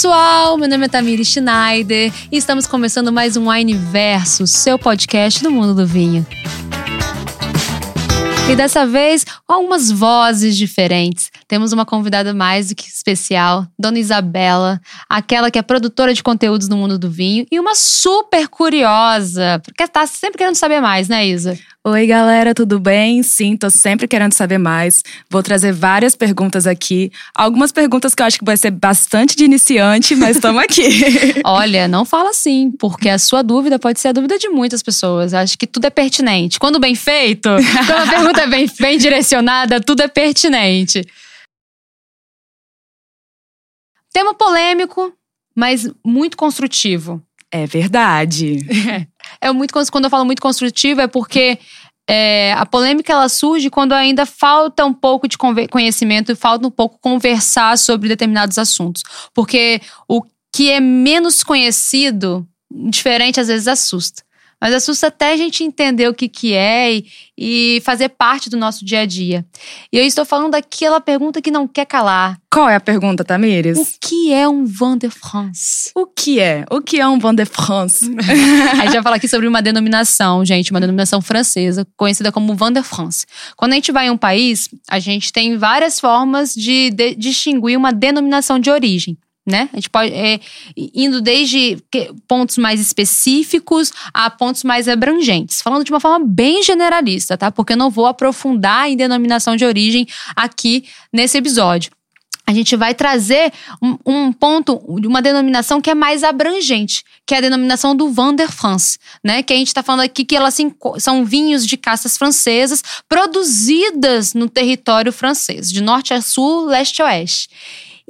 pessoal, meu nome é Tamiri Schneider e estamos começando mais um Wine Verso, seu podcast do mundo do vinho. E dessa vez, com algumas vozes diferentes. Temos uma convidada mais do que especial, Dona Isabela, aquela que é produtora de conteúdos no mundo do vinho e uma super curiosa, porque tá sempre querendo saber mais, né, Isa? Oi, galera, tudo bem? Sim, tô sempre querendo saber mais. Vou trazer várias perguntas aqui. Algumas perguntas que eu acho que vai ser bastante de iniciante, mas estamos aqui. Olha, não fala assim, porque a sua dúvida pode ser a dúvida de muitas pessoas. Acho que tudo é pertinente. Quando bem feito, quando a pergunta é bem, bem direcionada, tudo é pertinente. Tema polêmico, mas muito construtivo. É verdade. É muito quando eu falo muito construtivo é porque é, a polêmica ela surge quando ainda falta um pouco de conhecimento e falta um pouco conversar sobre determinados assuntos, porque o que é menos conhecido, diferente às vezes assusta. Mas assusta até a gente entender o que, que é e, e fazer parte do nosso dia a dia. E eu estou falando daquela pergunta que não quer calar. Qual é a pergunta, Tamires? O que é um Vin de France? O que é? O que é um Vin de France? a gente vai falar aqui sobre uma denominação, gente, uma denominação francesa, conhecida como Vin de France. Quando a gente vai em um país, a gente tem várias formas de, de distinguir uma denominação de origem né? A gente pode é, indo desde pontos mais específicos a pontos mais abrangentes, falando de uma forma bem generalista, tá? Porque eu não vou aprofundar em denominação de origem aqui nesse episódio. A gente vai trazer um, um ponto, uma denominação que é mais abrangente, que é a denominação do Vin de France, né? Que a gente está falando aqui que elas são vinhos de castas francesas produzidas no território francês, de norte a sul, leste a oeste.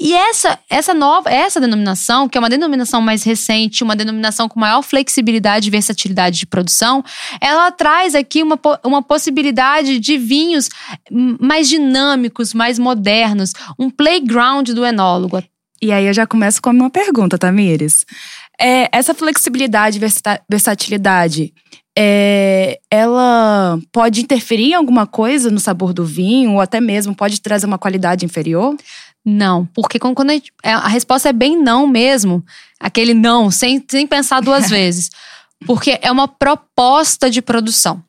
E essa, essa nova, essa denominação, que é uma denominação mais recente, uma denominação com maior flexibilidade e versatilidade de produção, ela traz aqui uma, uma possibilidade de vinhos mais dinâmicos, mais modernos, um playground do enólogo. E aí eu já começo com uma pergunta, Tamires. É, essa flexibilidade e versatilidade, é, ela pode interferir em alguma coisa no sabor do vinho, ou até mesmo pode trazer uma qualidade inferior? Não, porque quando a, gente, é, a, resposta é bem não mesmo, aquele não, sem, sem pensar duas vezes. Porque é uma proposta de produção.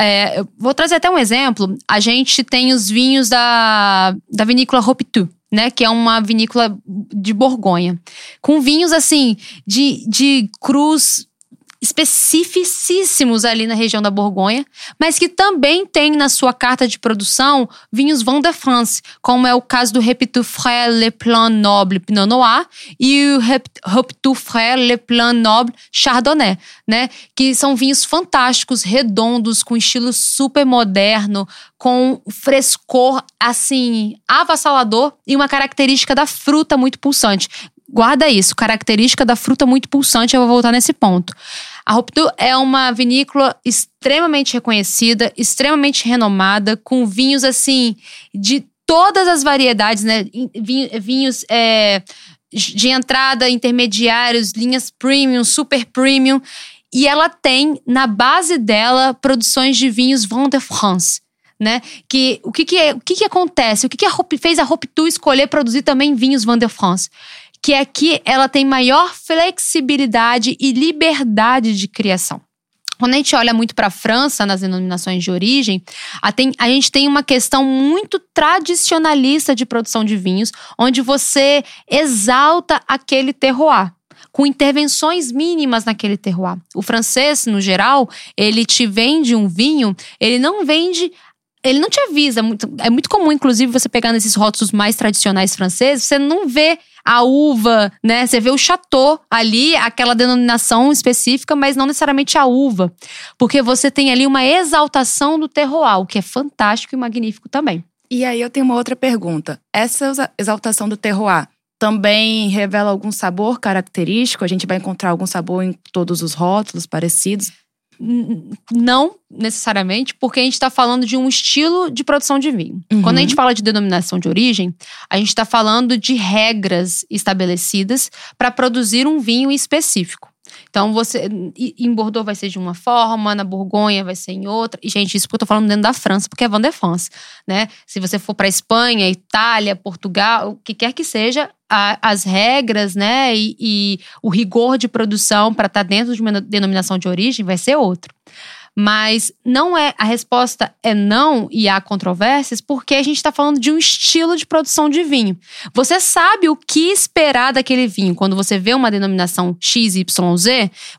É, vou trazer até um exemplo. A gente tem os vinhos da, da vinícola Ropitu, né? Que é uma vinícola de Borgonha. Com vinhos, assim, de, de cruz especificíssimos ali na região da Borgonha, mas que também tem na sua carta de produção vinhos Vin de France, como é o caso do Repitou Frère Le Plan Noble Pinot Noir e o Repitou Frère Le Plan Noble Chardonnay, né? Que são vinhos fantásticos, redondos, com estilo super moderno, com frescor assim avassalador e uma característica da fruta muito pulsante. Guarda isso, característica da fruta muito pulsante, eu vou voltar nesse ponto. A Ruptu é uma vinícola extremamente reconhecida, extremamente renomada, com vinhos assim de todas as variedades, né? Vinhos é, de entrada, intermediários, linhas premium, super premium. E ela tem na base dela produções de vinhos Vin de France. Né? Que o que, que, é, o que, que acontece? O que, que a, fez a Ruptu escolher produzir também vinhos Vin de France? Que aqui ela tem maior flexibilidade e liberdade de criação. Quando a gente olha muito para a França, nas denominações de origem, a, tem, a, gente tem uma questão muito tradicionalista de produção de vinhos, onde você exalta aquele terroir com intervenções mínimas naquele terroir. O francês, no geral, ele te vende um vinho, ele não vende ele não te avisa. É muito comum, inclusive, você pegar nesses rótulos mais tradicionais franceses, você não vê a uva, né? Você vê o chateau ali, aquela denominação específica, mas não necessariamente a uva. Porque você tem ali uma exaltação do terroir, o que é fantástico e magnífico também. E aí eu tenho uma outra pergunta. Essa exaltação do terroir também revela algum sabor característico? A gente vai encontrar algum sabor em todos os rótulos parecidos? Não necessariamente, porque a gente está falando de um estilo de produção de vinho. Uhum. Quando a gente fala de denominação de origem, a gente está falando de regras estabelecidas para produzir um vinho específico. Então, você em Bordeaux vai ser de uma forma, na Borgonha vai ser em outra. E, gente, isso porque eu tô falando dentro da França, porque é Van de France, né? Se você for para Espanha, Itália, Portugal, o que quer que seja, a, as regras, né, e, e o rigor de produção para estar tá dentro de uma denominação de origem vai ser outro. Mas não é a resposta é não e há controvérsias porque a gente está falando de um estilo de produção de vinho. Você sabe o que esperar daquele vinho quando você vê uma denominação XYZ,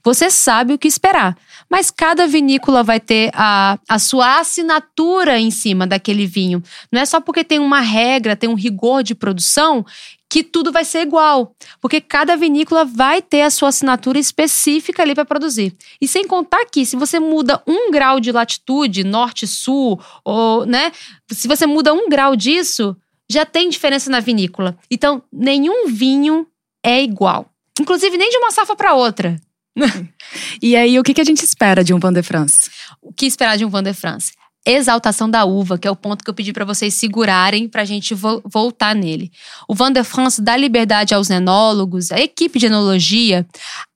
você sabe o que esperar. Mas cada vinícola vai ter a, a sua assinatura em cima daquele vinho. Não é só porque tem uma regra, tem um rigor de produção que tudo vai ser igual, porque cada vinícola vai ter a sua assinatura específica ali para produzir. E sem contar que se você muda um grau de latitude, norte-sul, ou, né, se você muda um grau disso, já tem diferença na vinícola. Então, nenhum vinho é igual. Inclusive, nem de uma safra para outra. e aí, o que a gente espera de um Van de France? O que esperar de um Van de France? Exaltação da uva, que é o ponto que eu pedi para vocês segurarem para a gente vo voltar nele. O Van der France dá liberdade aos enólogos, a equipe de enologia,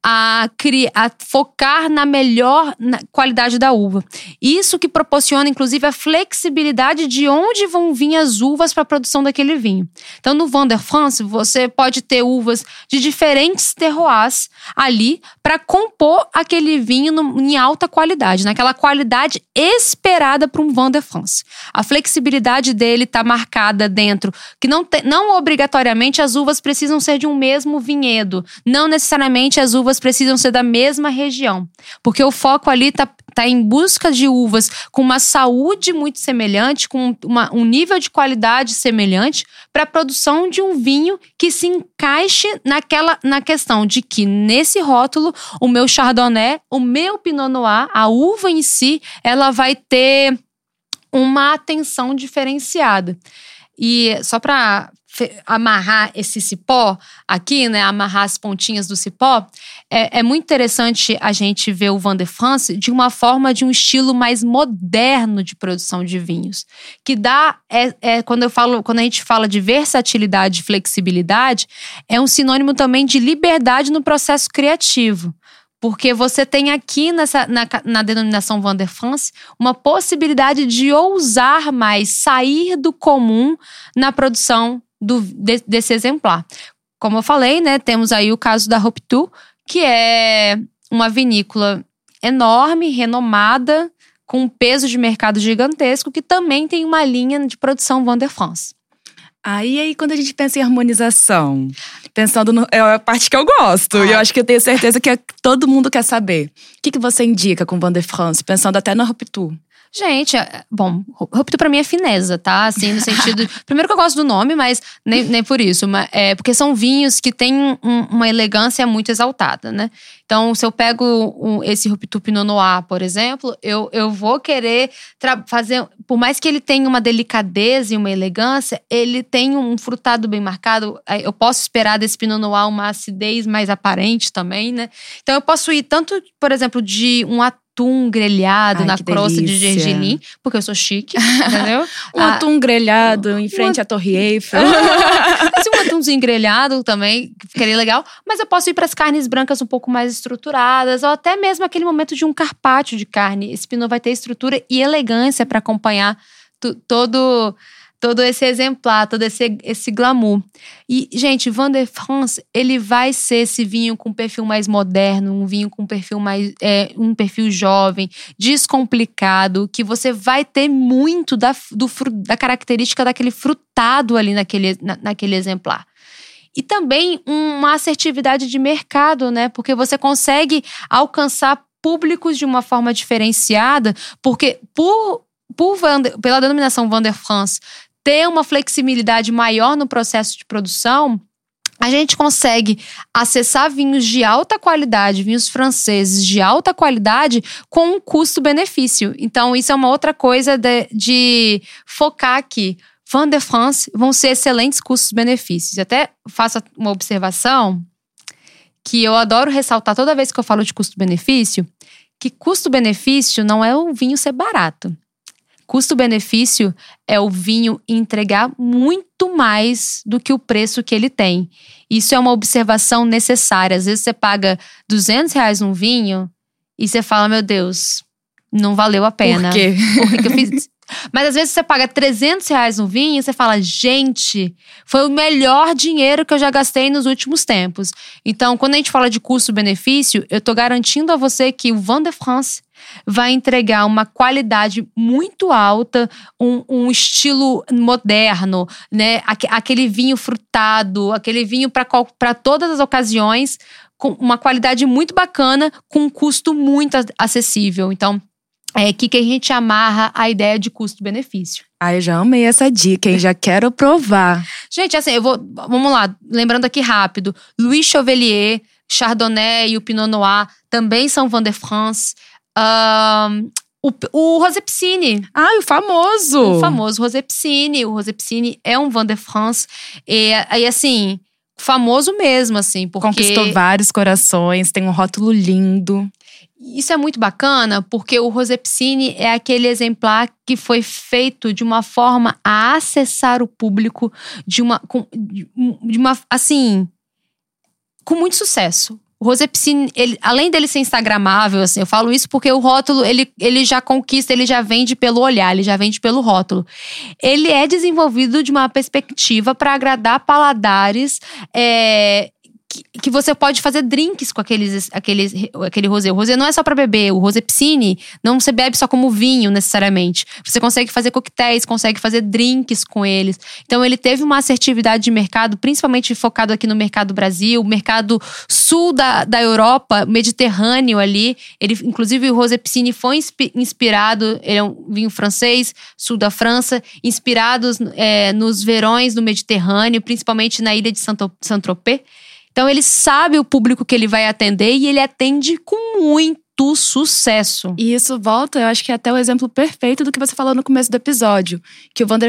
a, a focar na melhor qualidade da uva. Isso que proporciona, inclusive, a flexibilidade de onde vão vir as uvas para a produção daquele vinho. Então, no Van der France, você pode ter uvas de diferentes terroirs ali para compor aquele vinho no, em alta qualidade, naquela qualidade esperada para um Van der France. A flexibilidade dele está marcada dentro, que não, te, não obrigatoriamente as uvas precisam ser de um mesmo vinhedo, não necessariamente as uvas uvas precisam ser da mesma região, porque o foco ali está tá em busca de uvas com uma saúde muito semelhante, com uma, um nível de qualidade semelhante, para a produção de um vinho que se encaixe naquela na questão de que nesse rótulo o meu chardonnay, o meu pinot noir, a uva em si, ela vai ter uma atenção diferenciada. E só para amarrar esse cipó aqui, né? Amarrar as pontinhas do cipó. É, é, muito interessante a gente ver o Van de France de uma forma de um estilo mais moderno de produção de vinhos. Que dá. É, é, quando eu falo, quando a gente fala de versatilidade e flexibilidade, é um sinônimo também de liberdade no processo criativo. Porque você tem aqui nessa, na, na denominação Van der France uma possibilidade de ousar mais, sair do comum na produção do, de, desse exemplar. Como eu falei, né, temos aí o caso da Ruptu, que é uma vinícola enorme, renomada, com um peso de mercado gigantesco, que também tem uma linha de produção Van der France. Aí, aí, quando a gente pensa em harmonização, pensando no. É a parte que eu gosto. Ah. E eu acho que eu tenho certeza que todo mundo quer saber. O que, que você indica com Van de France, pensando até na Rupture? Gente, é, bom, ruptura pra mim é fineza, tá? Assim, no sentido. primeiro que eu gosto do nome, mas nem, nem por isso. Mas, é, porque são vinhos que têm um, uma elegância muito exaltada, né? Então, se eu pego um, esse Rupture Pinot Noir, por exemplo, eu, eu vou querer fazer. Por mais que ele tenha uma delicadeza e uma elegância, ele tem um frutado bem marcado. Eu posso esperar desse Pinot Noir uma acidez mais aparente também, né? Então, eu posso ir tanto, por exemplo, de um atum grelhado Ai, na crosta delícia. de gergelim, porque eu sou chique, entendeu? um ah, atum grelhado em frente à Torre Eiffel. assim, um atumzinho grelhado também, ficaria legal. Mas eu posso ir para as carnes brancas um pouco mais estruturadas, ou até mesmo aquele momento de um carpaccio de carne. Esse pinot vai ter estrutura e elegância para acompanhar todo todo esse exemplar, todo esse, esse glamour. E, gente, Van France, ele vai ser esse vinho com perfil mais moderno, um vinho com perfil mais. É, um perfil jovem, descomplicado, que você vai ter muito da, do, da característica daquele frutado ali naquele, na, naquele exemplar. E também uma assertividade de mercado, né? Porque você consegue alcançar públicos de uma forma diferenciada, porque por por pela denominação Van der France ter uma flexibilidade maior no processo de produção, a gente consegue acessar vinhos de alta qualidade, vinhos franceses de alta qualidade, com um custo-benefício. Então, isso é uma outra coisa de, de focar aqui. Van de France vão ser excelentes custos-benefícios. Até faço uma observação que eu adoro ressaltar toda vez que eu falo de custo-benefício, que custo-benefício não é o vinho ser barato. Custo-benefício é o vinho entregar muito mais do que o preço que ele tem. Isso é uma observação necessária. Às vezes você paga 200 reais num vinho e você fala, meu Deus, não valeu a pena. Por quê? Por que, eu fiz? Mas às vezes você paga 300 reais no vinho e você fala, gente, foi o melhor dinheiro que eu já gastei nos últimos tempos. Então, quando a gente fala de custo-benefício, eu tô garantindo a você que o Vin de France vai entregar uma qualidade muito alta, um, um estilo moderno, né? Aquele vinho frutado, aquele vinho para todas as ocasiões, com uma qualidade muito bacana, com um custo muito acessível. Então, é aqui que a gente amarra a ideia de custo-benefício. Ah, eu já amei essa dica, hein? Já quero provar. Gente, assim, eu vou. Vamos lá, lembrando aqui rápido: Louis Chauvelier, Chardonnay e o Pinot Noir também são Van de France. Um, o, o Rosé Piscine. Ah, o famoso! O famoso Rosé Piscine. O Rosé Piscine é um Van de France. E, e assim, famoso mesmo, assim, porque… Conquistou vários corações, tem um rótulo lindo. Isso é muito bacana porque o Rosé Piscine é aquele exemplar que foi feito de uma forma a acessar o público de uma, de uma assim, com muito sucesso. O Rosé Piscine, ele, além dele ser instagramável, assim, eu falo isso porque o rótulo, ele, ele já conquista, ele já vende pelo olhar, ele já vende pelo rótulo. Ele é desenvolvido de uma perspectiva para agradar paladares é, que, você pode fazer drinks com aqueles, aqueles, aquele rosé. O rosé não é só para beber, o rosé piscine não se bebe só como vinho necessariamente. Você consegue fazer coquetéis, consegue fazer drinks com eles. Então ele teve uma assertividade de mercado, principalmente focado aqui no mercado Brasil, mercado sul da, da Europa, Mediterrâneo ali. Ele, inclusive, o rosé piscine foi inspirado, ele é um vinho francês, sul da França, inspirados é, nos verões do Mediterrâneo, principalmente na ilha de Saint-Tropez. Então ele sabe o público que ele vai atender e ele atende com muito sucesso. E isso volta, eu acho que é até o exemplo perfeito do que você falou no começo do episódio, que o Van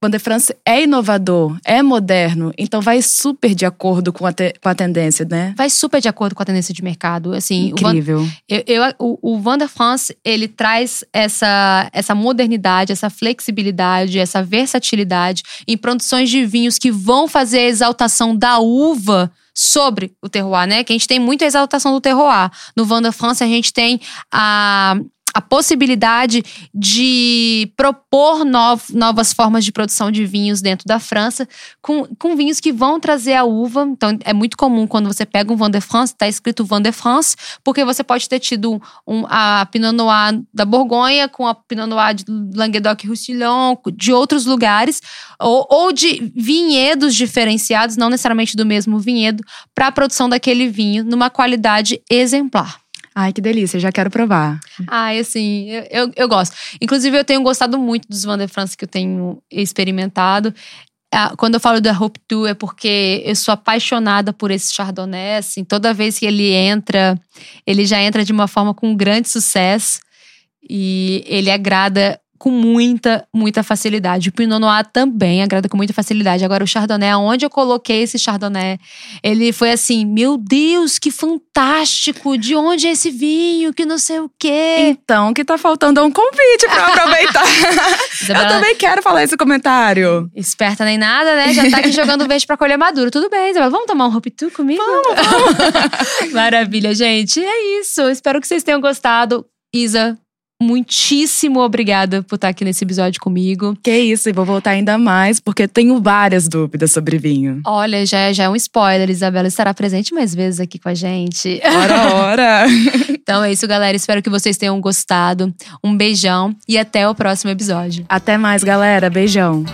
Van de France é inovador, é moderno, então vai super de acordo com a, te, com a tendência, né? Vai super de acordo com a tendência de mercado. Assim, Incrível. O Van, eu, eu, o, o Van de France, ele traz essa, essa modernidade, essa flexibilidade, essa versatilidade em produções de vinhos que vão fazer a exaltação da uva sobre o terroir, né? Que a gente tem muita exaltação do terroir. No Van de France, a gente tem a possibilidade de propor novas formas de produção de vinhos dentro da França, com, com vinhos que vão trazer a uva. Então, é muito comum quando você pega um Vin de France, está escrito Vin de France, porque você pode ter tido um, a Pinot Noir da Borgonha com a Pinot Noir de Languedoc-Roussillon, de outros lugares, ou, ou de vinhedos diferenciados, não necessariamente do mesmo vinhedo, para a produção daquele vinho numa qualidade exemplar. Ai, que delícia, já quero provar. Ai, assim, eu, eu, eu gosto. Inclusive, eu tenho gostado muito dos Van de France que eu tenho experimentado. Quando eu falo da Rupture é porque eu sou apaixonada por esse Chardonnay. Assim, toda vez que ele entra, ele já entra de uma forma com grande sucesso. E ele agrada com muita, muita facilidade. O Pinot Noir também agrada com muita facilidade. Agora, o Chardonnay, onde eu coloquei esse Chardonnay, ele foi assim: meu Deus, que fantástico! De onde é esse vinho? Que não sei o quê. Então, que tá faltando é um convite pra aproveitar. eu também quero falar esse comentário. Esperta nem nada, né? Já tá aqui jogando verde pra colher maduro. Tudo bem, Isabela. Vamos tomar um Ruptu comigo? Vamos, vamos. Maravilha, gente. É isso. Espero que vocês tenham gostado. Isa, muitíssimo obrigada por estar aqui nesse episódio comigo. Que isso, e vou voltar ainda mais, porque tenho várias dúvidas sobre vinho. Olha, já, já é um spoiler, Isabela estará presente mais vezes aqui com a gente. Ora, ora! então é isso, galera. Espero que vocês tenham gostado. Um beijão e até o próximo episódio. Até mais, galera. Beijão.